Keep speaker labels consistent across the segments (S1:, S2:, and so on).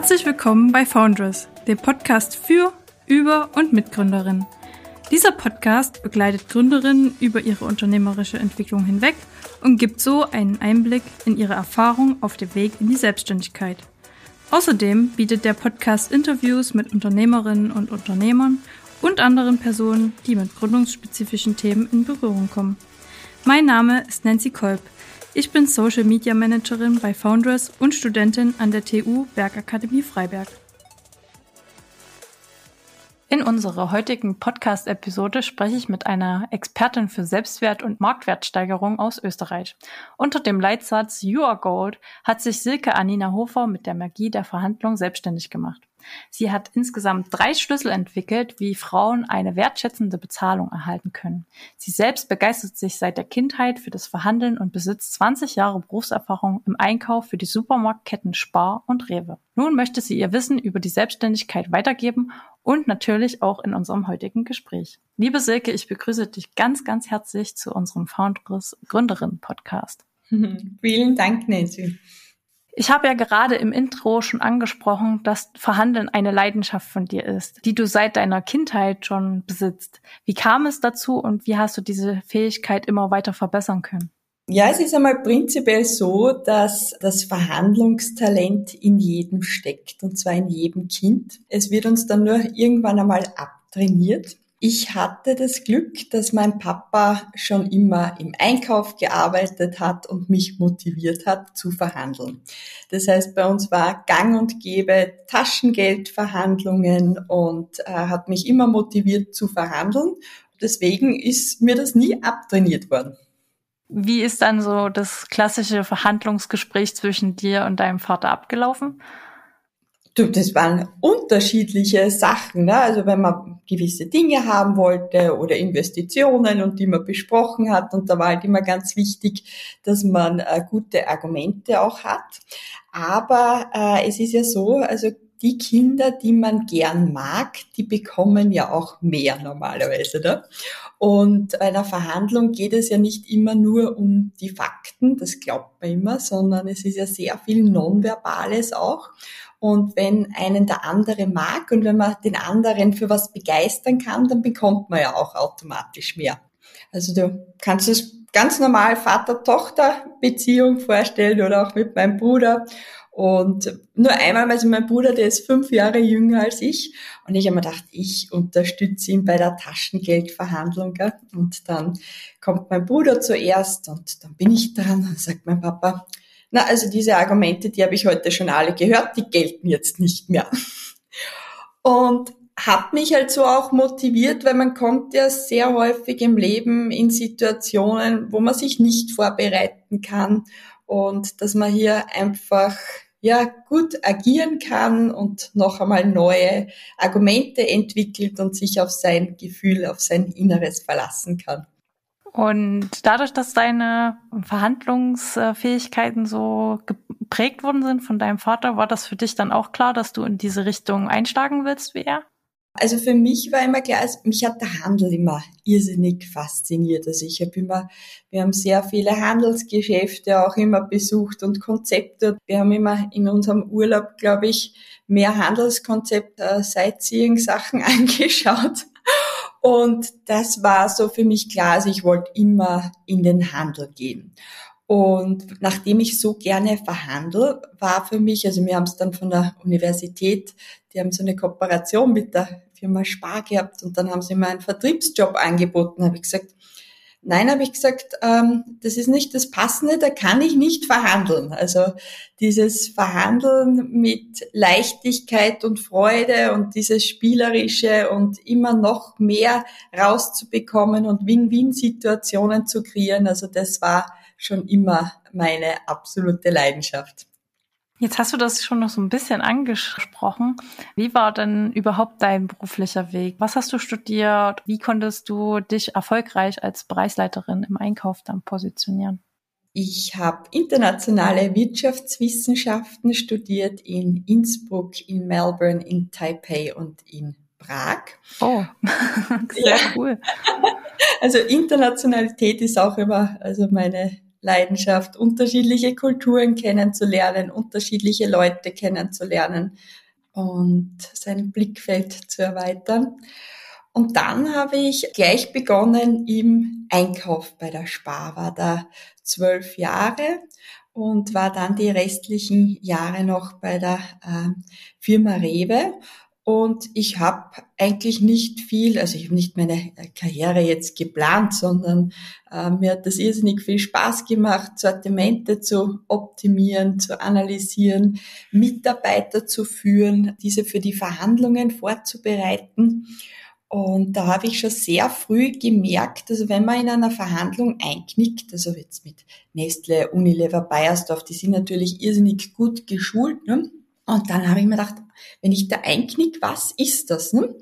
S1: Herzlich willkommen bei Foundress, dem Podcast für, über und mit Gründerinnen. Dieser Podcast begleitet Gründerinnen über ihre unternehmerische Entwicklung hinweg und gibt so einen Einblick in ihre Erfahrung auf dem Weg in die Selbstständigkeit. Außerdem bietet der Podcast Interviews mit Unternehmerinnen und Unternehmern und anderen Personen, die mit gründungsspezifischen Themen in Berührung kommen. Mein Name ist Nancy Kolb. Ich bin Social Media Managerin bei Foundress und Studentin an der TU Bergakademie Freiberg. In unserer heutigen Podcast-Episode spreche ich mit einer Expertin für Selbstwert und Marktwertsteigerung aus Österreich. Unter dem Leitsatz You are Gold hat sich Silke Anina Hofer mit der Magie der Verhandlung selbstständig gemacht. Sie hat insgesamt drei Schlüssel entwickelt, wie Frauen eine wertschätzende Bezahlung erhalten können. Sie selbst begeistert sich seit der Kindheit für das Verhandeln und besitzt 20 Jahre Berufserfahrung im Einkauf für die Supermarktketten Spar und Rewe. Nun möchte sie ihr Wissen über die Selbstständigkeit weitergeben und natürlich auch in unserem heutigen Gespräch. Liebe Silke, ich begrüße dich ganz, ganz herzlich zu unserem Founders Gründerin Podcast.
S2: Vielen Dank, Nancy.
S1: Ich habe ja gerade im Intro schon angesprochen, dass Verhandeln eine Leidenschaft von dir ist, die du seit deiner Kindheit schon besitzt. Wie kam es dazu und wie hast du diese Fähigkeit immer weiter verbessern können?
S2: Ja, es ist einmal prinzipiell so, dass das Verhandlungstalent in jedem steckt, und zwar in jedem Kind. Es wird uns dann nur irgendwann einmal abtrainiert. Ich hatte das Glück, dass mein Papa schon immer im Einkauf gearbeitet hat und mich motiviert hat zu verhandeln. Das heißt, bei uns war gang und gäbe Taschengeldverhandlungen und äh, hat mich immer motiviert zu verhandeln. Deswegen ist mir das nie abtrainiert worden.
S1: Wie ist dann so das klassische Verhandlungsgespräch zwischen dir und deinem Vater abgelaufen?
S2: Das waren unterschiedliche Sachen. Ne? Also wenn man gewisse Dinge haben wollte oder Investitionen und die man besprochen hat. Und da war halt immer ganz wichtig, dass man äh, gute Argumente auch hat. Aber äh, es ist ja so, also die Kinder, die man gern mag, die bekommen ja auch mehr normalerweise. Ne? Und bei einer Verhandlung geht es ja nicht immer nur um die Fakten, das glaubt man immer, sondern es ist ja sehr viel Nonverbales auch. Und wenn einen der andere mag und wenn man den anderen für was begeistern kann, dann bekommt man ja auch automatisch mehr. Also du kannst es ganz normal Vater-Tochter-Beziehung vorstellen oder auch mit meinem Bruder. Und nur einmal, also mein Bruder, der ist fünf Jahre jünger als ich. Und ich habe mir gedacht, ich unterstütze ihn bei der Taschengeldverhandlung. Gell? Und dann kommt mein Bruder zuerst und dann bin ich dran und sagt mein Papa, na, also diese Argumente, die habe ich heute schon alle gehört, die gelten jetzt nicht mehr. Und hat mich halt so auch motiviert, weil man kommt ja sehr häufig im Leben in Situationen, wo man sich nicht vorbereiten kann und dass man hier einfach ja gut agieren kann und noch einmal neue Argumente entwickelt und sich auf sein Gefühl, auf sein Inneres verlassen kann.
S1: Und dadurch, dass deine Verhandlungsfähigkeiten so geprägt worden sind von deinem Vater, war das für dich dann auch klar, dass du in diese Richtung einschlagen willst wie er?
S2: Also für mich war immer klar, mich hat der Handel immer irrsinnig fasziniert. Also ich habe immer, wir haben sehr viele Handelsgeschäfte auch immer besucht und Konzepte. Wir haben immer in unserem Urlaub, glaube ich, mehr Handelskonzept, äh, Sightseeing-Sachen angeschaut und das war so für mich klar, also ich wollte immer in den Handel gehen. Und nachdem ich so gerne verhandle, war für mich, also wir haben es dann von der Universität, die haben so eine Kooperation mit der Firma Spar gehabt und dann haben sie mir einen Vertriebsjob angeboten. Habe ich gesagt, Nein, habe ich gesagt, ähm, das ist nicht das Passende, da kann ich nicht verhandeln. Also dieses Verhandeln mit Leichtigkeit und Freude und dieses Spielerische und immer noch mehr rauszubekommen und Win-Win-Situationen zu kreieren, also das war schon immer meine absolute Leidenschaft.
S1: Jetzt hast du das schon noch so ein bisschen angesprochen. Wie war denn überhaupt dein beruflicher Weg? Was hast du studiert? Wie konntest du dich erfolgreich als Bereichsleiterin im Einkauf dann positionieren?
S2: Ich habe internationale Wirtschaftswissenschaften studiert in Innsbruck, in Melbourne, in Taipei und in Prag.
S1: Oh, sehr ja. cool.
S2: Also Internationalität ist auch immer also meine Leidenschaft, unterschiedliche Kulturen kennenzulernen, unterschiedliche Leute kennenzulernen und sein Blickfeld zu erweitern. Und dann habe ich gleich begonnen im Einkauf bei der Spar, war da zwölf Jahre und war dann die restlichen Jahre noch bei der äh, Firma Rewe und ich habe eigentlich nicht viel, also ich habe nicht meine Karriere jetzt geplant, sondern äh, mir hat das irrsinnig viel Spaß gemacht, Sortimente zu optimieren, zu analysieren, Mitarbeiter zu führen, diese für die Verhandlungen vorzubereiten. Und da habe ich schon sehr früh gemerkt, also wenn man in einer Verhandlung einknickt, also jetzt mit Nestle, Unilever, Bayersdorf, die sind natürlich irrsinnig gut geschult, ne? Und dann habe ich mir gedacht, wenn ich da einknick, was ist das? Ne?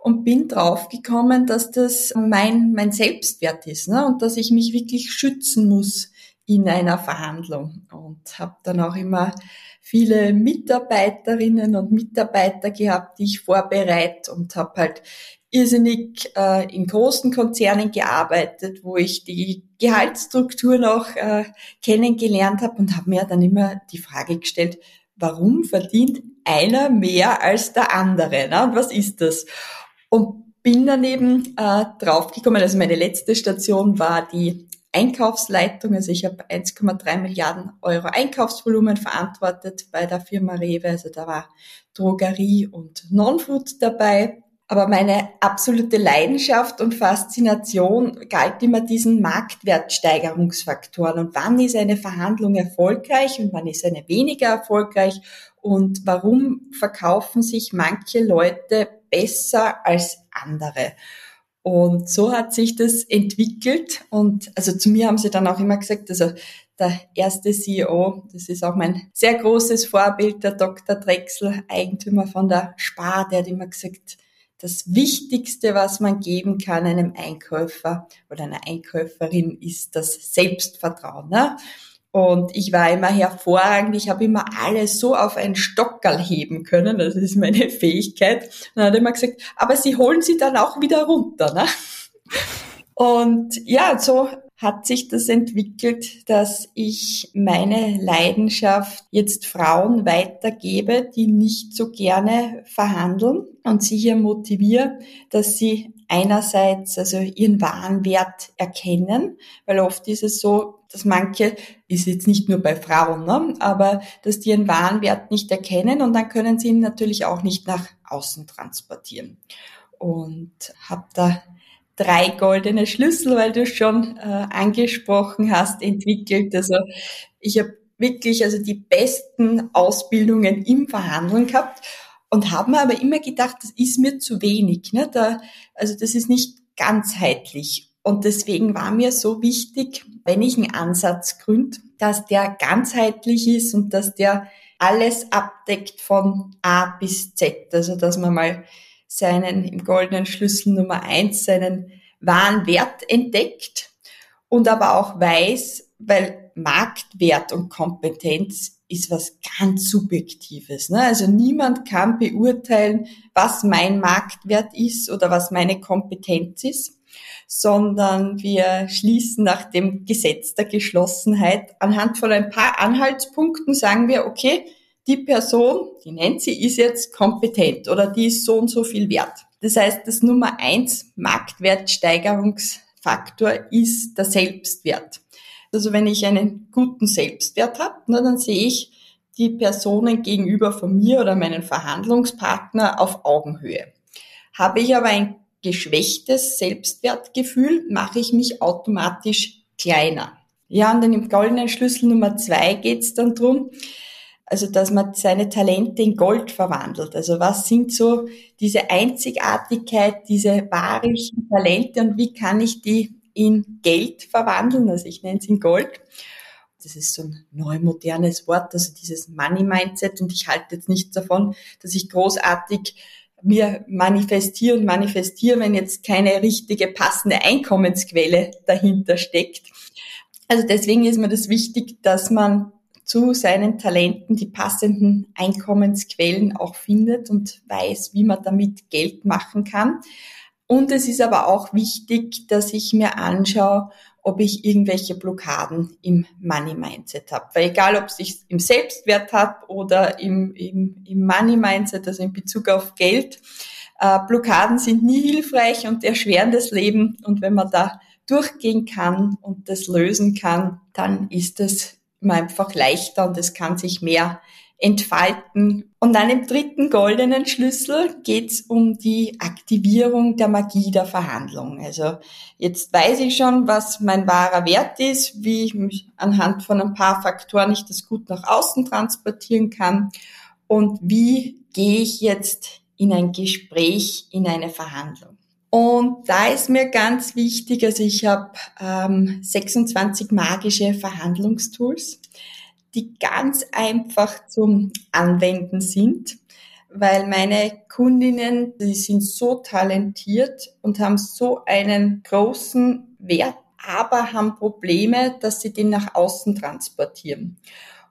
S2: Und bin draufgekommen, dass das mein, mein Selbstwert ist ne? und dass ich mich wirklich schützen muss in einer Verhandlung. Und habe dann auch immer viele Mitarbeiterinnen und Mitarbeiter gehabt, die ich vorbereite und habe halt irrsinnig äh, in großen Konzernen gearbeitet, wo ich die Gehaltsstruktur noch äh, kennengelernt habe und habe mir dann immer die Frage gestellt, warum verdient einer mehr als der andere? Ne? Und was ist das? Und bin dann eben äh, draufgekommen, also meine letzte Station war die Einkaufsleitung, also ich habe 1,3 Milliarden Euro Einkaufsvolumen verantwortet bei der Firma Rewe, also da war Drogerie und Non-Food dabei aber meine absolute Leidenschaft und Faszination galt immer diesen Marktwertsteigerungsfaktoren. Und wann ist eine Verhandlung erfolgreich und wann ist eine weniger erfolgreich? Und warum verkaufen sich manche Leute besser als andere? Und so hat sich das entwickelt. Und also zu mir haben sie dann auch immer gesagt, also der erste CEO, das ist auch mein sehr großes Vorbild, der Dr. Drechsel, Eigentümer von der Spar, der hat immer gesagt, das Wichtigste, was man geben kann einem Einkäufer oder einer Einkäuferin, ist das Selbstvertrauen. Ne? Und ich war immer hervorragend, ich habe immer alles so auf einen Stockerl heben können, das ist meine Fähigkeit. Und dann hat er immer gesagt, aber sie holen sie dann auch wieder runter. Ne? Und ja, so hat sich das entwickelt, dass ich meine Leidenschaft jetzt Frauen weitergebe, die nicht so gerne verhandeln und sie hier motiviere, dass sie einerseits also ihren wahren Wert erkennen, weil oft ist es so, dass manche, ist jetzt nicht nur bei Frauen, ne, aber dass die ihren wahren Wert nicht erkennen und dann können sie ihn natürlich auch nicht nach außen transportieren. Und habe da drei goldene Schlüssel, weil du schon äh, angesprochen hast, entwickelt. Also ich habe wirklich also die besten Ausbildungen im Verhandeln gehabt und habe mir aber immer gedacht, das ist mir zu wenig. Ne? Da, also das ist nicht ganzheitlich. Und deswegen war mir so wichtig, wenn ich einen Ansatz gründe, dass der ganzheitlich ist und dass der alles abdeckt von A bis Z. Also dass man mal seinen im goldenen Schlüssel Nummer eins seinen wahren Wert entdeckt und aber auch weiß, weil Marktwert und Kompetenz ist was ganz Subjektives. Ne? Also niemand kann beurteilen, was mein Marktwert ist oder was meine Kompetenz ist, sondern wir schließen nach dem Gesetz der Geschlossenheit anhand von ein paar Anhaltspunkten sagen wir, okay, die Person, die nennt sie, ist jetzt kompetent oder die ist so und so viel wert. Das heißt, das Nummer eins Marktwertsteigerungsfaktor ist der Selbstwert. Also wenn ich einen guten Selbstwert habe, dann sehe ich die Personen gegenüber von mir oder meinen Verhandlungspartner auf Augenhöhe. Habe ich aber ein geschwächtes Selbstwertgefühl, mache ich mich automatisch kleiner. Ja, und dann im goldenen Schlüssel Nummer zwei geht es dann drum, also dass man seine Talente in Gold verwandelt. Also was sind so diese Einzigartigkeit, diese wahren Talente und wie kann ich die in Geld verwandeln? Also ich nenne es in Gold. Das ist so ein neu modernes Wort, also dieses Money Mindset und ich halte jetzt nichts davon, dass ich großartig mir manifestiere und manifestiere, wenn jetzt keine richtige passende Einkommensquelle dahinter steckt. Also deswegen ist mir das wichtig, dass man zu seinen Talenten die passenden Einkommensquellen auch findet und weiß, wie man damit Geld machen kann. Und es ist aber auch wichtig, dass ich mir anschaue, ob ich irgendwelche Blockaden im Money Mindset habe. Weil egal, ob ich im Selbstwert habe oder im, im, im Money Mindset, also in Bezug auf Geld, äh, Blockaden sind nie hilfreich und erschweren das Leben. Und wenn man da durchgehen kann und das lösen kann, dann ist einfach leichter und es kann sich mehr entfalten. Und dann im dritten goldenen Schlüssel geht's um die Aktivierung der Magie der Verhandlung. Also jetzt weiß ich schon, was mein wahrer Wert ist, wie ich anhand von ein paar Faktoren ich das gut nach außen transportieren kann und wie gehe ich jetzt in ein Gespräch, in eine Verhandlung. Und da ist mir ganz wichtig, also ich habe ähm, 26 magische Verhandlungstools die ganz einfach zum Anwenden sind, weil meine Kundinnen, die sind so talentiert und haben so einen großen Wert, aber haben Probleme, dass sie den nach außen transportieren.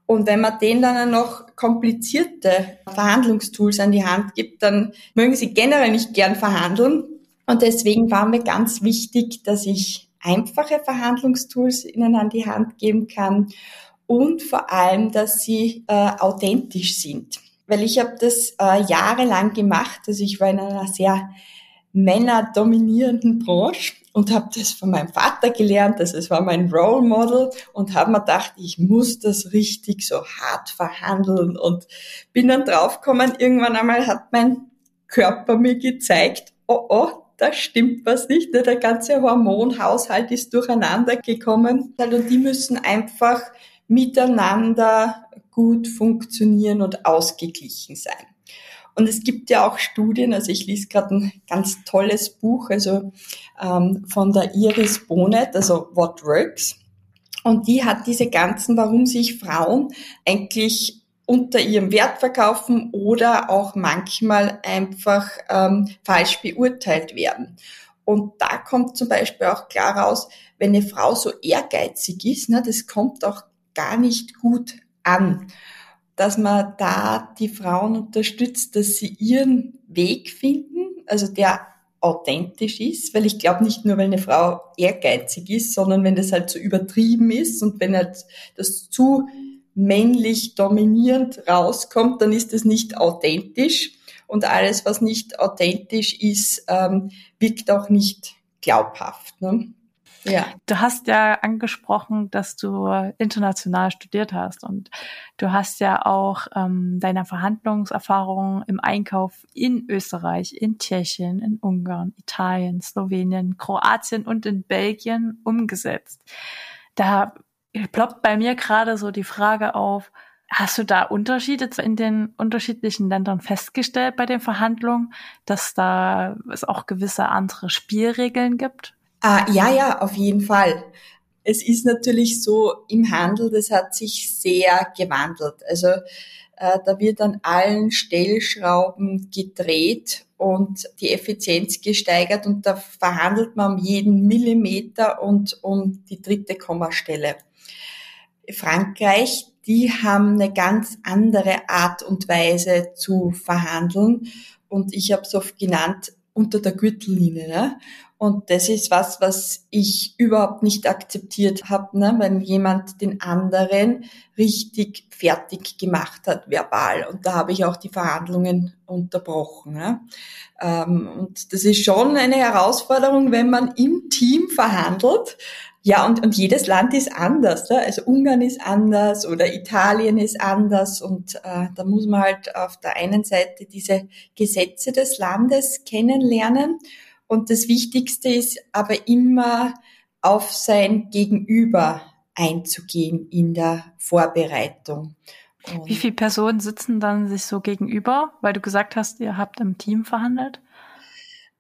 S2: Und wenn man denen dann noch komplizierte Verhandlungstools an die Hand gibt, dann mögen sie generell nicht gern verhandeln. Und deswegen war mir ganz wichtig, dass ich einfache Verhandlungstools ihnen an die Hand geben kann und vor allem, dass sie äh, authentisch sind. Weil ich habe das äh, jahrelang gemacht, also ich war in einer sehr männerdominierenden Branche und habe das von meinem Vater gelernt, also es war mein Role Model und habe mir gedacht, ich muss das richtig so hart verhandeln. Und bin dann draufgekommen, irgendwann einmal hat mein Körper mir gezeigt, oh oh, da stimmt was nicht, der ganze Hormonhaushalt ist durcheinander gekommen und die müssen einfach miteinander gut funktionieren und ausgeglichen sein. Und es gibt ja auch Studien, also ich lese gerade ein ganz tolles Buch, also ähm, von der Iris Bonet, also What Works. Und die hat diese ganzen, warum sich Frauen eigentlich unter ihrem Wert verkaufen oder auch manchmal einfach ähm, falsch beurteilt werden. Und da kommt zum Beispiel auch klar raus, wenn eine Frau so ehrgeizig ist, ne, das kommt auch gar nicht gut an, dass man da die Frauen unterstützt, dass sie ihren Weg finden, also der authentisch ist, weil ich glaube nicht nur, weil eine Frau ehrgeizig ist, sondern wenn das halt so übertrieben ist und wenn halt das zu männlich dominierend rauskommt, dann ist das nicht authentisch und alles, was nicht authentisch ist, ähm, wirkt auch nicht glaubhaft. Ne?
S1: Ja. Du hast ja angesprochen, dass du international studiert hast und du hast ja auch ähm, deine Verhandlungserfahrungen im Einkauf in Österreich, in Tschechien, in Ungarn, Italien, Slowenien, Kroatien und in Belgien umgesetzt. Da ploppt bei mir gerade so die Frage auf, Hast du da Unterschiede in den unterschiedlichen Ländern festgestellt bei den Verhandlungen, dass da es auch gewisse andere Spielregeln gibt?
S2: Ah, ja, ja, auf jeden Fall. Es ist natürlich so im Handel, das hat sich sehr gewandelt. Also äh, da wird an allen Stellschrauben gedreht und die Effizienz gesteigert und da verhandelt man um jeden Millimeter und um die dritte Kommastelle. Frankreich, die haben eine ganz andere Art und Weise zu verhandeln und ich habe es oft genannt unter der Gürtellinie. Ne? Und das ist was, was ich überhaupt nicht akzeptiert habe, ne? wenn jemand den anderen richtig fertig gemacht hat, verbal. Und da habe ich auch die Verhandlungen unterbrochen. Ne? Ähm, und das ist schon eine Herausforderung, wenn man im Team verhandelt. Ja, und, und jedes Land ist anders. Ne? Also Ungarn ist anders oder Italien ist anders. Und äh, da muss man halt auf der einen Seite diese Gesetze des Landes kennenlernen und das Wichtigste ist aber immer auf sein Gegenüber einzugehen in der Vorbereitung.
S1: Und Wie viele Personen sitzen dann sich so gegenüber, weil du gesagt hast, ihr habt im Team verhandelt?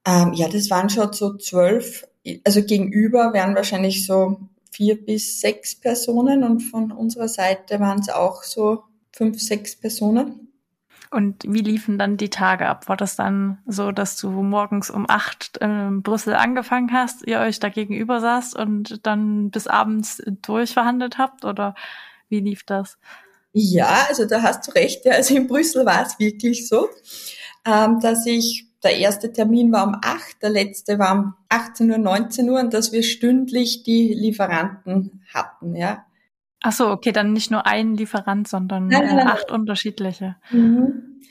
S2: Ähm, ja, das waren schon so zwölf, also gegenüber wären wahrscheinlich so vier bis sechs Personen und von unserer Seite waren es auch so fünf, sechs Personen.
S1: Und wie liefen dann die Tage ab? War das dann so, dass du morgens um acht in Brüssel angefangen hast, ihr euch da gegenüber saßt und dann bis abends durchverhandelt habt? Oder wie lief das?
S2: Ja, also da hast du recht. Ja. Also in Brüssel war es wirklich so, ähm, dass ich der erste Termin war um 8, der letzte war um 18 Uhr, 19 Uhr und dass wir stündlich die Lieferanten hatten, ja.
S1: Ach so, okay, dann nicht nur ein Lieferant, sondern nein, nein, nein. acht unterschiedliche.
S2: Mhm.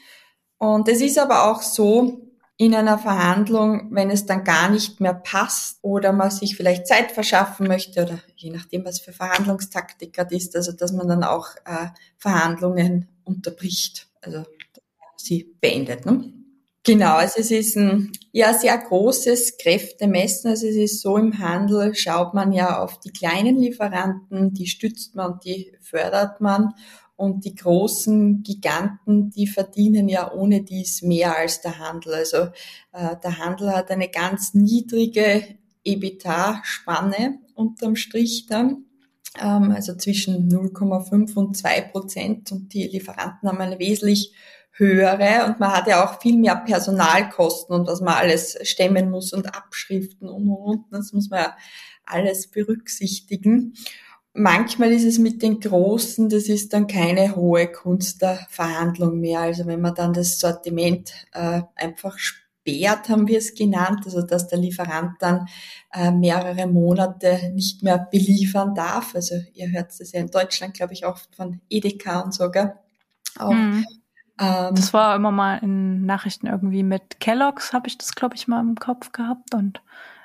S2: Und es ist aber auch so, in einer Verhandlung, wenn es dann gar nicht mehr passt oder man sich vielleicht Zeit verschaffen möchte oder je nachdem, was für Verhandlungstaktik gerade ist, also dass man dann auch äh, Verhandlungen unterbricht, also sie beendet. Ne? Genau, also es ist ein ja sehr großes Kräftemessen. Also es ist so im Handel schaut man ja auf die kleinen Lieferanten, die stützt man, die fördert man und die großen Giganten, die verdienen ja ohne dies mehr als der Handel. Also äh, der Handel hat eine ganz niedrige EBITDA-Spanne unterm Strich dann ähm, also zwischen 0,5 und 2 Prozent und die Lieferanten haben eine wesentlich höhere und man hat ja auch viel mehr Personalkosten und was man alles stemmen muss und Abschriften und und. Das muss man ja alles berücksichtigen. Manchmal ist es mit den Großen, das ist dann keine hohe Kunst der Verhandlung mehr. Also wenn man dann das Sortiment äh, einfach sperrt, haben wir es genannt, also dass der Lieferant dann äh, mehrere Monate nicht mehr beliefern darf. Also ihr hört es ja in Deutschland, glaube ich, oft von Edeka und sogar. Auch
S1: hm. Ähm, das war immer mal in Nachrichten irgendwie mit Kellogg's, habe ich das, glaube ich, mal im Kopf gehabt. Und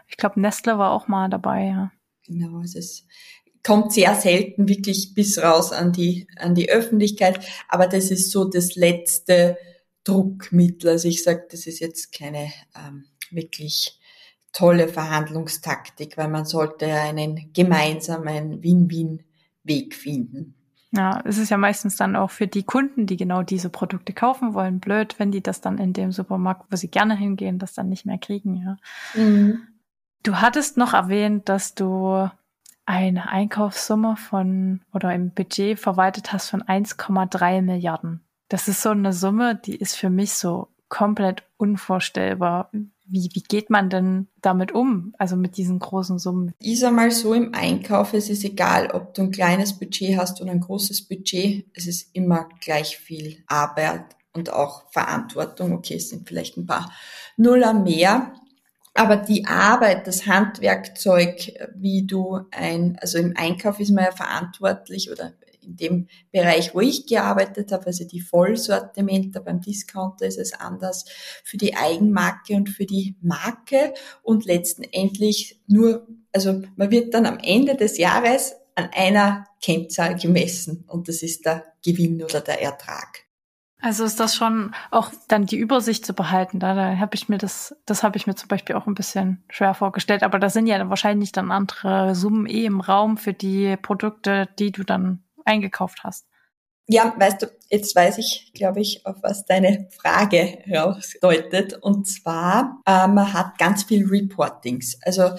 S1: ich glaube, Nestle war auch mal dabei, ja.
S2: Genau, es ist, kommt sehr selten wirklich bis raus an die, an die Öffentlichkeit. Aber das ist so das letzte Druckmittel. Also ich sage, das ist jetzt keine ähm, wirklich tolle Verhandlungstaktik, weil man sollte einen gemeinsamen Win-Win-Weg finden.
S1: Ja, es ist ja meistens dann auch für die Kunden, die genau diese Produkte kaufen wollen, blöd, wenn die das dann in dem Supermarkt, wo sie gerne hingehen, das dann nicht mehr kriegen, ja. Mhm. Du hattest noch erwähnt, dass du eine Einkaufssumme von oder im Budget verwaltet hast von 1,3 Milliarden. Das ist so eine Summe, die ist für mich so komplett unvorstellbar wie, wie geht man denn damit um, also mit diesen großen Summen?
S2: Ich sag mal so im Einkauf, es ist egal, ob du ein kleines Budget hast oder ein großes Budget, es ist immer gleich viel Arbeit und auch Verantwortung. Okay, es sind vielleicht ein paar Nuller mehr. Aber die Arbeit, das Handwerkzeug, wie du ein, also im Einkauf ist man ja verantwortlich oder in dem Bereich, wo ich gearbeitet habe, also die Vollsortimenter, beim Discounter ist es anders, für die Eigenmarke und für die Marke und letztendlich nur, also man wird dann am Ende des Jahres an einer Kennzahl gemessen und das ist der Gewinn oder der Ertrag.
S1: Also ist das schon auch dann die Übersicht zu behalten. Da, da habe ich mir das, das habe ich mir zum Beispiel auch ein bisschen schwer vorgestellt. Aber da sind ja wahrscheinlich dann andere Summen eh im Raum für die Produkte, die du dann eingekauft hast.
S2: Ja, weißt du, jetzt weiß ich, glaube ich, auf was deine Frage rausdeutet. Und zwar, äh, man hat ganz viel Reportings. Also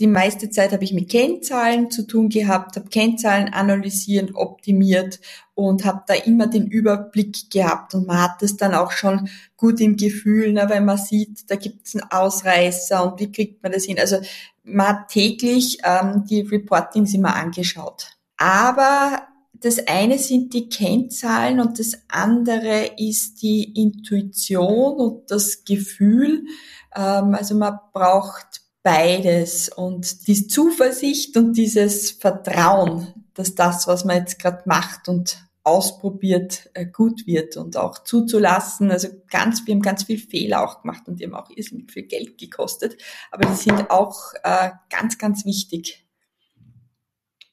S2: die meiste Zeit habe ich mit Kennzahlen zu tun gehabt, habe Kennzahlen analysiert, optimiert und habe da immer den Überblick gehabt. Und man hat es dann auch schon gut im Gefühl, ne, wenn man sieht, da gibt es einen Ausreißer und wie kriegt man das hin. Also man hat täglich ähm, die Reportings immer angeschaut. Aber das eine sind die Kennzahlen und das andere ist die Intuition und das Gefühl. Ähm, also man braucht beides und die Zuversicht und dieses Vertrauen, dass das, was man jetzt gerade macht und ausprobiert, äh, gut wird und auch zuzulassen. Also ganz, wir haben ganz viel Fehler auch gemacht und die haben auch irrsinnig viel Geld gekostet, aber die sind auch äh, ganz, ganz wichtig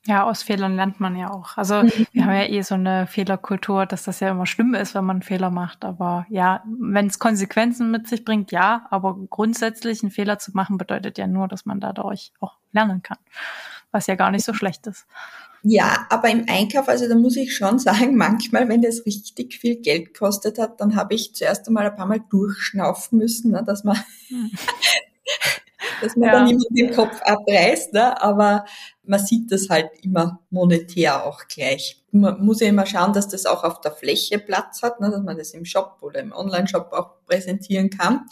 S1: ja, aus Fehlern lernt man ja auch. Also mhm. wir haben ja eh so eine Fehlerkultur, dass das ja immer schlimm ist, wenn man Fehler macht. Aber ja, wenn es Konsequenzen mit sich bringt, ja. Aber grundsätzlich einen Fehler zu machen bedeutet ja nur, dass man dadurch auch lernen kann, was ja gar nicht so schlecht ist.
S2: Ja, aber im Einkauf, also da muss ich schon sagen, manchmal, wenn das richtig viel Geld kostet hat, dann habe ich zuerst einmal ein paar Mal durchschnaufen müssen, ne, dass man hm. dass man ja. dann immer den Kopf abreißt, ne? aber man sieht das halt immer monetär auch gleich. Man muss ja immer schauen, dass das auch auf der Fläche Platz hat, ne? dass man das im Shop oder im Online-Shop auch präsentieren kann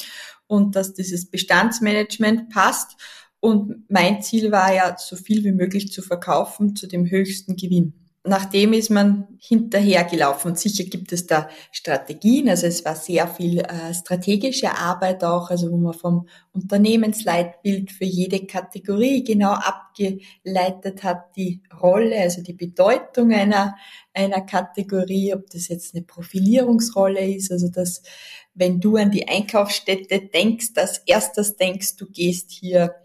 S2: und dass dieses Bestandsmanagement passt. Und mein Ziel war ja, so viel wie möglich zu verkaufen zu dem höchsten Gewinn. Nachdem ist man hinterhergelaufen und sicher gibt es da Strategien. Also es war sehr viel äh, strategische Arbeit auch, also wo man vom Unternehmensleitbild für jede Kategorie genau abgeleitet hat, die Rolle, also die Bedeutung einer, einer Kategorie, ob das jetzt eine Profilierungsrolle ist, also dass wenn du an die Einkaufsstätte denkst, als erstes denkst, du gehst hier,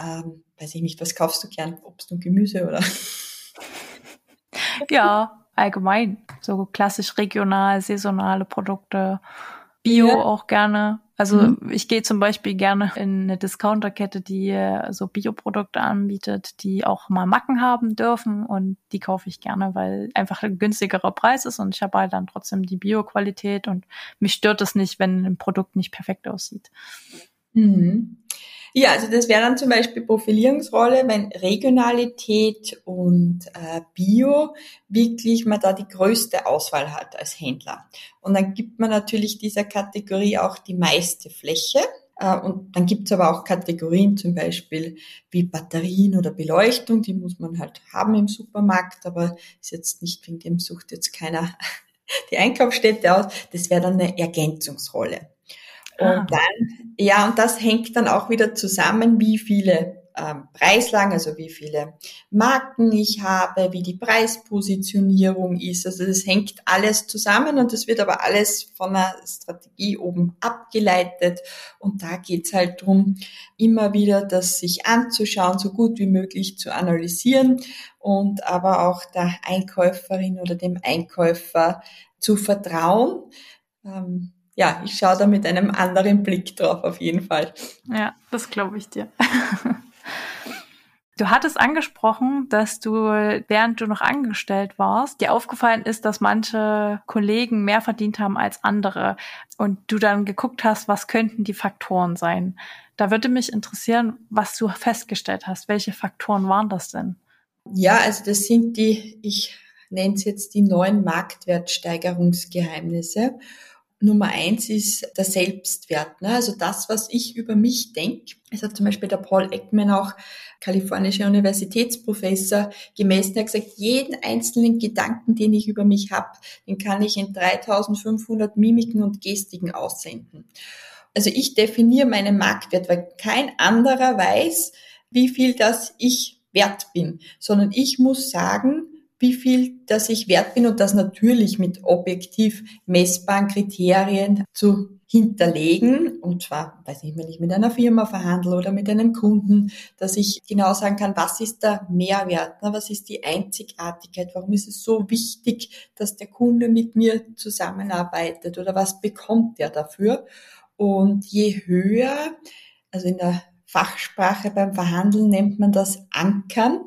S2: ähm, weiß ich nicht, was kaufst du gern, Obst und Gemüse oder?
S1: Ja, allgemein. So klassisch regional, saisonale Produkte. Bio ja. auch gerne. Also mhm. ich gehe zum Beispiel gerne in eine Discounterkette, die äh, so Bioprodukte anbietet, die auch mal Macken haben dürfen und die kaufe ich gerne, weil einfach ein günstigerer Preis ist und ich habe halt dann trotzdem die Bio-Qualität und mich stört es nicht, wenn ein Produkt nicht perfekt aussieht.
S2: Mhm. Ja, also das wäre dann zum Beispiel Profilierungsrolle, wenn Regionalität und äh, Bio wirklich man da die größte Auswahl hat als Händler. Und dann gibt man natürlich dieser Kategorie auch die meiste Fläche. Äh, und dann gibt's aber auch Kategorien zum Beispiel wie Batterien oder Beleuchtung, die muss man halt haben im Supermarkt, aber ist jetzt nicht, wegen dem sucht jetzt keiner die Einkaufsstätte aus. Das wäre dann eine Ergänzungsrolle. Und ah. dann, ja, und das hängt dann auch wieder zusammen, wie viele ähm, Preislagen, also wie viele Marken ich habe, wie die Preispositionierung ist. Also das hängt alles zusammen und das wird aber alles von einer Strategie oben abgeleitet. Und da geht's halt drum, immer wieder das sich anzuschauen, so gut wie möglich zu analysieren und aber auch der Einkäuferin oder dem Einkäufer zu vertrauen. Ähm, ja, ich schaue da mit einem anderen Blick drauf auf jeden Fall.
S1: Ja, das glaube ich dir. Du hattest angesprochen, dass du, während du noch angestellt warst, dir aufgefallen ist, dass manche Kollegen mehr verdient haben als andere und du dann geguckt hast, was könnten die Faktoren sein. Da würde mich interessieren, was du festgestellt hast. Welche Faktoren waren das denn?
S2: Ja, also das sind die, ich nenne es jetzt die neuen Marktwertsteigerungsgeheimnisse. Nummer eins ist der Selbstwert. Ne? Also das, was ich über mich denke. Es hat zum Beispiel der Paul Ekman, auch kalifornischer Universitätsprofessor, gemessen. Er hat gesagt, jeden einzelnen Gedanken, den ich über mich habe, den kann ich in 3500 Mimiken und Gestiken aussenden. Also ich definiere meinen Marktwert, weil kein anderer weiß, wie viel das ich wert bin, sondern ich muss sagen, wie viel dass ich wert bin und das natürlich mit objektiv messbaren Kriterien zu hinterlegen. Und zwar, weiß ich, wenn ich mit einer Firma verhandle oder mit einem Kunden, dass ich genau sagen kann, was ist der Mehrwert, was ist die Einzigartigkeit, warum ist es so wichtig, dass der Kunde mit mir zusammenarbeitet oder was bekommt er dafür. Und je höher, also in der Fachsprache beim Verhandeln nennt man das Ankern.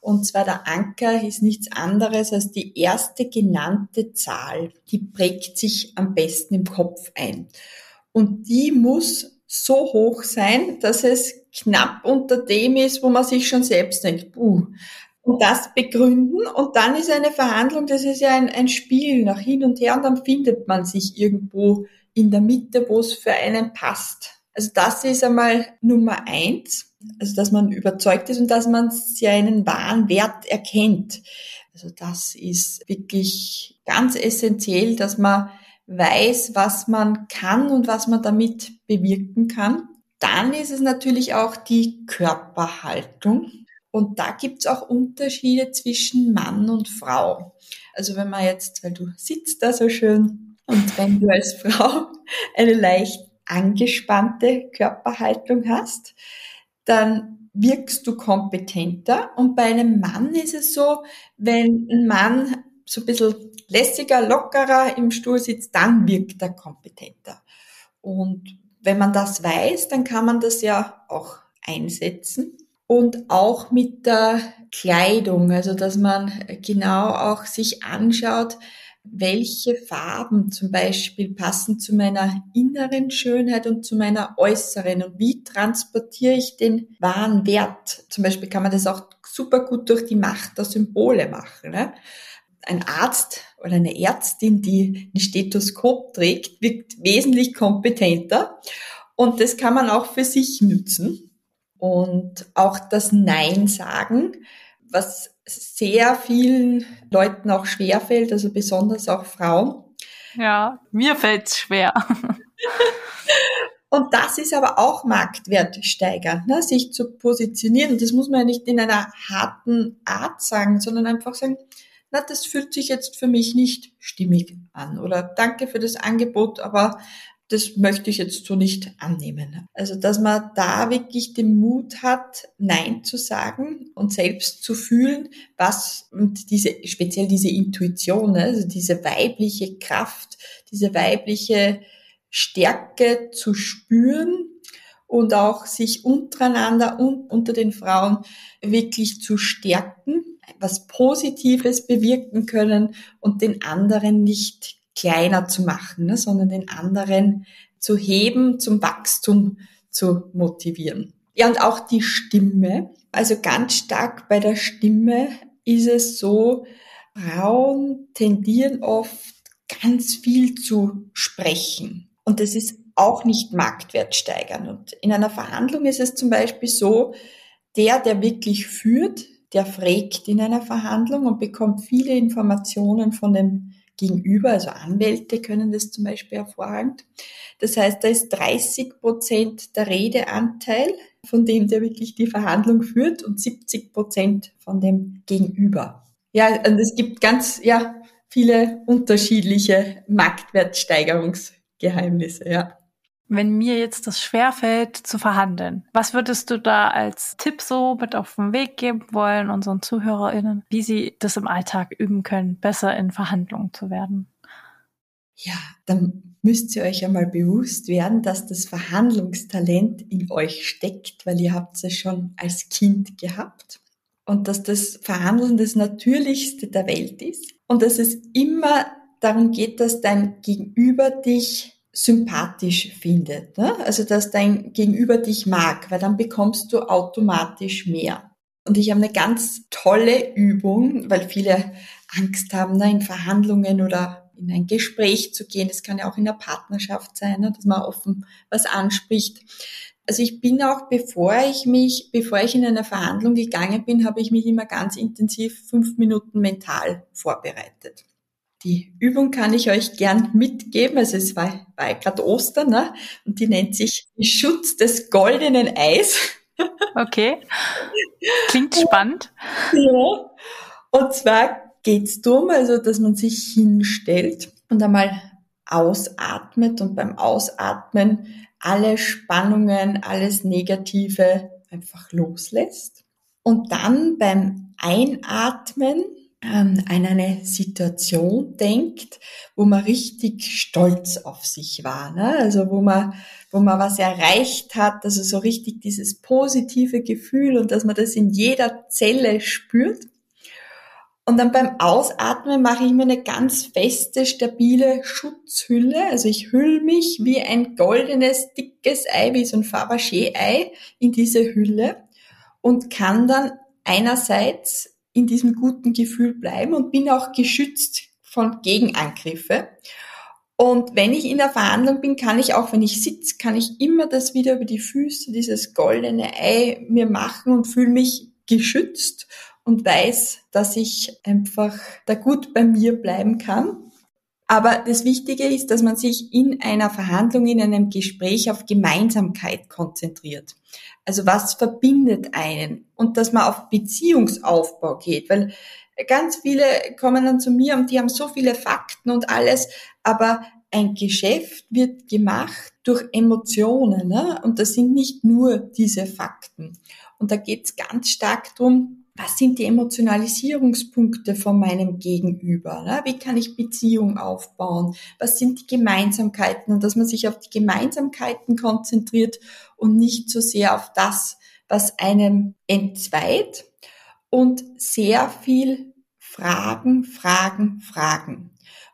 S2: Und zwar der Anker ist nichts anderes als die erste genannte Zahl. Die prägt sich am besten im Kopf ein. Und die muss so hoch sein, dass es knapp unter dem ist, wo man sich schon selbst denkt, puh. Und das begründen und dann ist eine Verhandlung, das ist ja ein, ein Spiel nach hin und her und dann findet man sich irgendwo in der Mitte, wo es für einen passt. Also das ist einmal Nummer eins. Also, dass man überzeugt ist und dass man seinen wahren Wert erkennt. Also, das ist wirklich ganz essentiell, dass man weiß, was man kann und was man damit bewirken kann. Dann ist es natürlich auch die Körperhaltung. Und da gibt's auch Unterschiede zwischen Mann und Frau. Also wenn man jetzt, weil du sitzt da so schön und wenn du als Frau eine leicht angespannte Körperhaltung hast, dann wirkst du kompetenter. Und bei einem Mann ist es so, wenn ein Mann so ein bisschen lässiger, lockerer im Stuhl sitzt, dann wirkt er kompetenter. Und wenn man das weiß, dann kann man das ja auch einsetzen. Und auch mit der Kleidung, also dass man genau auch sich anschaut, welche Farben zum Beispiel passen zu meiner inneren Schönheit und zu meiner äußeren und wie transportiere ich den wahren Wert. Zum Beispiel kann man das auch super gut durch die Macht der Symbole machen. Ne? Ein Arzt oder eine Ärztin, die ein Stethoskop trägt, wirkt wesentlich kompetenter und das kann man auch für sich nützen. Und auch das Nein sagen was sehr vielen Leuten auch schwerfällt, also besonders auch Frauen.
S1: Ja, mir fällt's schwer.
S2: Und das ist aber auch Marktwert steigern, ne? sich zu positionieren. Und das muss man ja nicht in einer harten Art sagen, sondern einfach sagen, na, das fühlt sich jetzt für mich nicht stimmig an. Oder danke für das Angebot, aber das möchte ich jetzt so nicht annehmen. Also, dass man da wirklich den Mut hat, Nein zu sagen und selbst zu fühlen, was, und diese, speziell diese Intuition, ne, also diese weibliche Kraft, diese weibliche Stärke zu spüren und auch sich untereinander und unter den Frauen wirklich zu stärken, was Positives bewirken können und den anderen nicht kleiner zu machen, ne, sondern den anderen zu heben, zum Wachstum zu motivieren. Ja, und auch die Stimme. Also ganz stark bei der Stimme ist es so, Frauen tendieren oft ganz viel zu sprechen. Und das ist auch nicht Marktwert steigern. Und in einer Verhandlung ist es zum Beispiel so, der, der wirklich führt, der fragt in einer Verhandlung und bekommt viele Informationen von dem Gegenüber, also Anwälte können das zum Beispiel hervorragend. Das heißt, da ist 30 Prozent der Redeanteil von dem, der wirklich die Verhandlung führt und 70 Prozent von dem Gegenüber. Ja, und es gibt ganz, ja, viele unterschiedliche Marktwertsteigerungsgeheimnisse, ja.
S1: Wenn mir jetzt das schwerfällt zu verhandeln, was würdest du da als Tipp so mit auf den Weg geben wollen unseren ZuhörerInnen, wie sie das im Alltag üben können, besser in Verhandlungen zu werden?
S2: Ja, dann müsst ihr euch einmal bewusst werden, dass das Verhandlungstalent in euch steckt, weil ihr habt es schon als Kind gehabt. Und dass das Verhandeln das Natürlichste der Welt ist. Und dass es immer darum geht, dass dein Gegenüber dich sympathisch findet. Ne? Also dass dein Gegenüber dich mag, weil dann bekommst du automatisch mehr. Und ich habe eine ganz tolle Übung, weil viele Angst haben, ne, in Verhandlungen oder in ein Gespräch zu gehen. Das kann ja auch in der Partnerschaft sein, ne, dass man offen was anspricht. Also ich bin auch, bevor ich mich, bevor ich in eine Verhandlung gegangen bin, habe ich mich immer ganz intensiv fünf Minuten mental vorbereitet. Die Übung kann ich euch gern mitgeben. Also es war, war gerade Ostern, ne? Und die nennt sich Schutz des goldenen Eis.
S1: Okay. Klingt spannend.
S2: Ja. Und zwar geht's darum, also dass man sich hinstellt und einmal ausatmet und beim Ausatmen alle Spannungen, alles Negative einfach loslässt. Und dann beim Einatmen an eine Situation denkt, wo man richtig stolz auf sich war, ne? also wo man, wo man was erreicht hat, also so richtig dieses positive Gefühl und dass man das in jeder Zelle spürt. Und dann beim Ausatmen mache ich mir eine ganz feste, stabile Schutzhülle. Also ich hülle mich wie ein goldenes, dickes Ei, wie so ein Fabergé-Ei in diese Hülle und kann dann einerseits in diesem guten Gefühl bleiben und bin auch geschützt von Gegenangriffe. Und wenn ich in der Verhandlung bin, kann ich auch, wenn ich sitze, kann ich immer das wieder über die Füße, dieses goldene Ei mir machen und fühle mich geschützt und weiß, dass ich einfach da gut bei mir bleiben kann. Aber das Wichtige ist, dass man sich in einer Verhandlung, in einem Gespräch auf Gemeinsamkeit konzentriert. Also was verbindet einen? Und dass man auf Beziehungsaufbau geht, weil ganz viele kommen dann zu mir und die haben so viele Fakten und alles, aber ein Geschäft wird gemacht durch Emotionen ne? und das sind nicht nur diese Fakten. Und da geht es ganz stark drum was sind die Emotionalisierungspunkte von meinem Gegenüber? Ne? Wie kann ich Beziehung aufbauen? Was sind die Gemeinsamkeiten? Und dass man sich auf die Gemeinsamkeiten konzentriert und nicht so sehr auf das, was einem entzweit und sehr viel Fragen, Fragen, Fragen.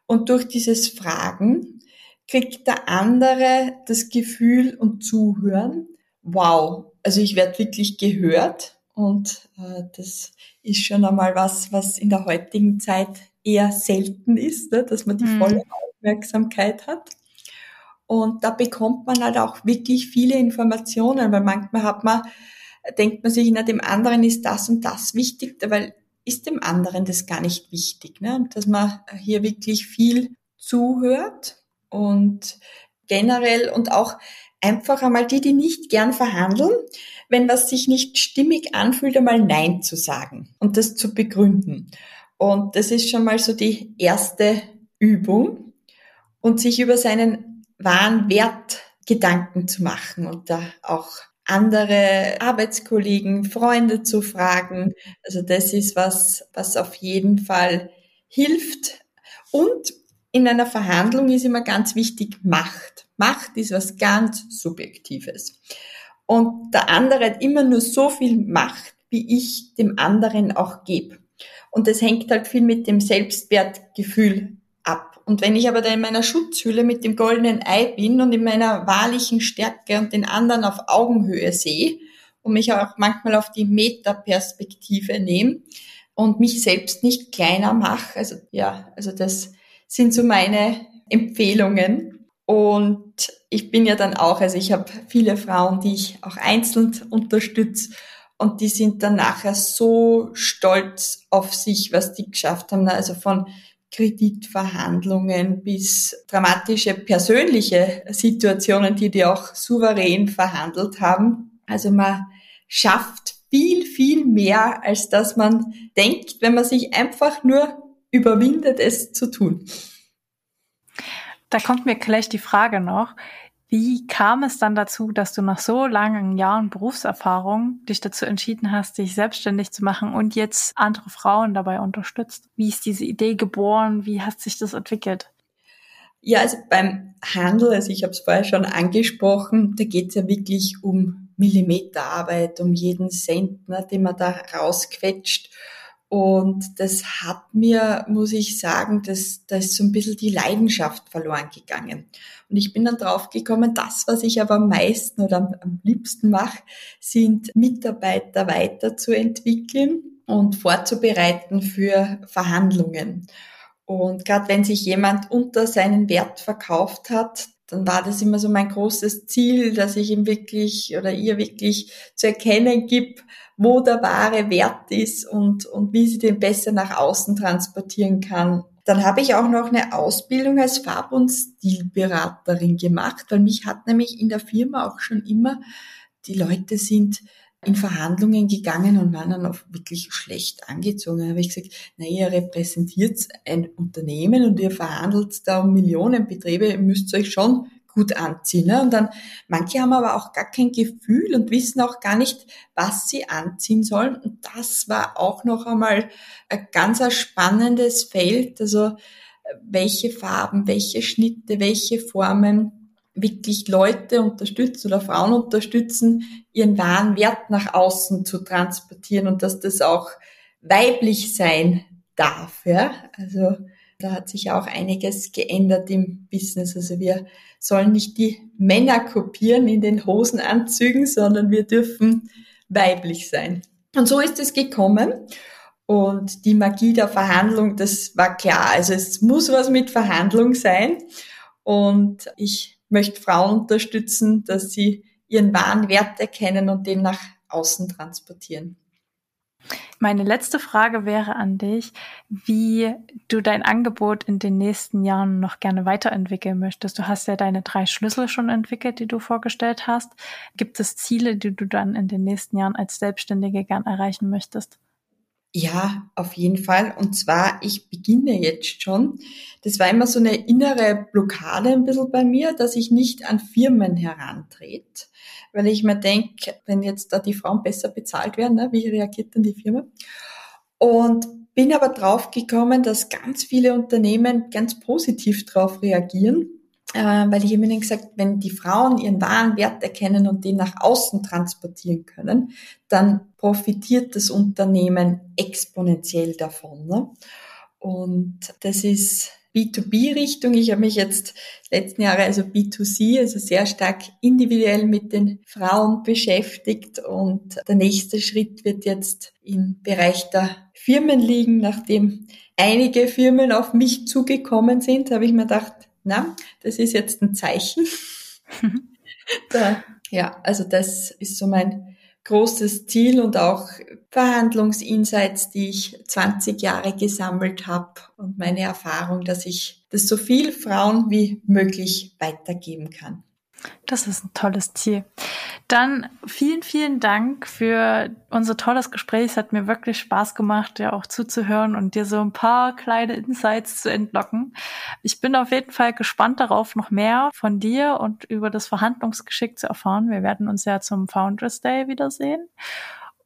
S2: Und durch dieses Fragen kriegt der andere das Gefühl und Zuhören, wow, also ich werde wirklich gehört und äh, das ist schon einmal was, was in der heutigen Zeit eher selten ist, ne? dass man die mhm. volle Aufmerksamkeit hat. Und da bekommt man halt auch wirklich viele Informationen, weil manchmal hat man denkt man sich, na, dem anderen ist das und das wichtig, weil ist dem anderen das gar nicht wichtig, ne? dass man hier wirklich viel zuhört und generell und auch einfach einmal die, die nicht gern verhandeln, wenn was sich nicht stimmig anfühlt, einmal Nein zu sagen und das zu begründen. Und das ist schon mal so die erste Übung und sich über seinen wahren Wert Gedanken zu machen und da auch andere Arbeitskollegen, Freunde zu fragen. Also das ist was, was auf jeden Fall hilft. Und in einer Verhandlung ist immer ganz wichtig Macht. Macht ist was ganz Subjektives. Und der andere hat immer nur so viel Macht, wie ich dem anderen auch gebe. Und das hängt halt viel mit dem Selbstwertgefühl ab. Und wenn ich aber da in meiner Schutzhülle mit dem goldenen Ei bin und in meiner wahrlichen Stärke und den anderen auf Augenhöhe sehe und mich auch manchmal auf die Metaperspektive nehme und mich selbst nicht kleiner mache, also ja, also das sind so meine Empfehlungen. Und ich bin ja dann auch, also ich habe viele Frauen, die ich auch einzeln unterstütze und die sind dann nachher so stolz auf sich, was die geschafft haben. Also von Kreditverhandlungen bis dramatische persönliche Situationen, die die auch souverän verhandelt haben. Also man schafft viel, viel mehr, als dass man denkt, wenn man sich einfach nur überwindet, es zu tun.
S1: Da kommt mir gleich die Frage noch. Wie kam es dann dazu, dass du nach so langen Jahren Berufserfahrung dich dazu entschieden hast, dich selbstständig zu machen und jetzt andere Frauen dabei unterstützt? Wie ist diese Idee geboren? Wie hat sich das entwickelt?
S2: Ja, also beim Handel, also ich habe es vorher schon angesprochen, da geht es ja wirklich um Millimeterarbeit, um jeden Cent, ne, den man da rausquetscht. Und das hat mir, muss ich sagen, das, da ist so ein bisschen die Leidenschaft verloren gegangen. Und ich bin dann draufgekommen, das, was ich aber am meisten oder am, am liebsten mache, sind Mitarbeiter weiterzuentwickeln und vorzubereiten für Verhandlungen. Und gerade wenn sich jemand unter seinen Wert verkauft hat, dann war das immer so mein großes Ziel, dass ich ihm wirklich oder ihr wirklich zu erkennen gibt, wo der wahre Wert ist und, und wie sie den besser nach außen transportieren kann. Dann habe ich auch noch eine Ausbildung als Farb- und Stilberaterin gemacht, weil mich hat nämlich in der Firma auch schon immer, die Leute sind in Verhandlungen gegangen und waren dann auch wirklich schlecht angezogen. Da habe ich gesagt, na, ihr repräsentiert ein Unternehmen und ihr verhandelt da um Millionenbetriebe, ihr müsst euch schon gut anziehen. Ne? Und dann, manche haben aber auch gar kein Gefühl und wissen auch gar nicht, was sie anziehen sollen. Und das war auch noch einmal ein ganz spannendes Feld. Also welche Farben, welche Schnitte, welche Formen wirklich Leute unterstützen oder Frauen unterstützen, ihren wahren Wert nach außen zu transportieren und dass das auch weiblich sein darf. Ja? Also da hat sich auch einiges geändert im Business. Also wir sollen nicht die Männer kopieren in den Hosenanzügen, sondern wir dürfen weiblich sein. Und so ist es gekommen. Und die Magie der Verhandlung, das war klar. Also es muss was mit Verhandlung sein. Und ich möchte Frauen unterstützen, dass sie ihren wahren Wert erkennen und den nach außen transportieren.
S1: Meine letzte Frage wäre an dich, wie du dein Angebot in den nächsten Jahren noch gerne weiterentwickeln möchtest. Du hast ja deine drei Schlüssel schon entwickelt, die du vorgestellt hast. Gibt es Ziele, die du dann in den nächsten Jahren als Selbstständige gern erreichen möchtest?
S2: Ja, auf jeden Fall. Und zwar, ich beginne jetzt schon. Das war immer so eine innere Blockade ein bisschen bei mir, dass ich nicht an Firmen herantrete weil ich mir denke, wenn jetzt da die Frauen besser bezahlt werden, ne, wie reagiert dann die Firma? Und bin aber drauf gekommen, dass ganz viele Unternehmen ganz positiv darauf reagieren, weil ich immer gesagt, wenn die Frauen ihren wahren Wert erkennen und den nach außen transportieren können, dann profitiert das Unternehmen exponentiell davon. Ne? Und das ist B2B-Richtung. Ich habe mich jetzt letzten Jahre also B2C, also sehr stark individuell mit den Frauen beschäftigt und der nächste Schritt wird jetzt im Bereich der Firmen liegen, nachdem einige Firmen auf mich zugekommen sind, habe ich mir gedacht, na, das ist jetzt ein Zeichen. da, ja, also das ist so mein großes Ziel und auch Verhandlungsinsights, die ich 20 Jahre gesammelt habe und meine Erfahrung, dass ich das so viel Frauen wie möglich weitergeben kann.
S1: Das ist ein tolles Ziel. Dann vielen, vielen Dank für unser tolles Gespräch. Es hat mir wirklich Spaß gemacht, dir auch zuzuhören und dir so ein paar kleine Insights zu entlocken. Ich bin auf jeden Fall gespannt darauf, noch mehr von dir und über das Verhandlungsgeschick zu erfahren. Wir werden uns ja zum Founders Day wiedersehen.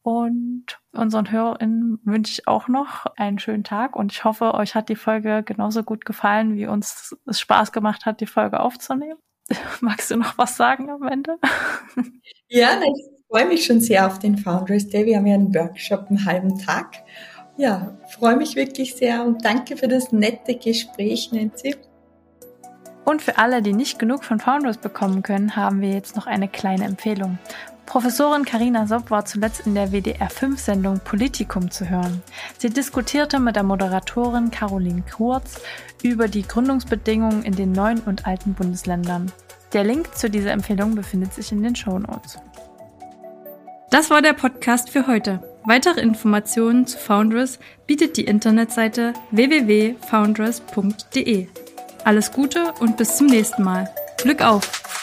S1: Und unseren HörerInnen wünsche ich auch noch einen schönen Tag und ich hoffe, euch hat die Folge genauso gut gefallen, wie uns es Spaß gemacht hat, die Folge aufzunehmen. Magst du noch was sagen am Ende?
S2: Ja, ich freue mich schon sehr auf den Founders Day. Wir haben ja einen Workshop einen halben Tag. Ja, freue mich wirklich sehr und danke für das nette Gespräch, Nancy.
S1: Und für alle, die nicht genug von Founders bekommen können, haben wir jetzt noch eine kleine Empfehlung. Professorin Karina Sopp war zuletzt in der WDR5-Sendung Politikum zu hören. Sie diskutierte mit der Moderatorin Caroline Kurz über die Gründungsbedingungen in den neuen und alten Bundesländern. Der Link zu dieser Empfehlung befindet sich in den Show Notes. Das war der Podcast für heute. Weitere Informationen zu Foundress bietet die Internetseite www.foundress.de. Alles Gute und bis zum nächsten Mal. Glück auf!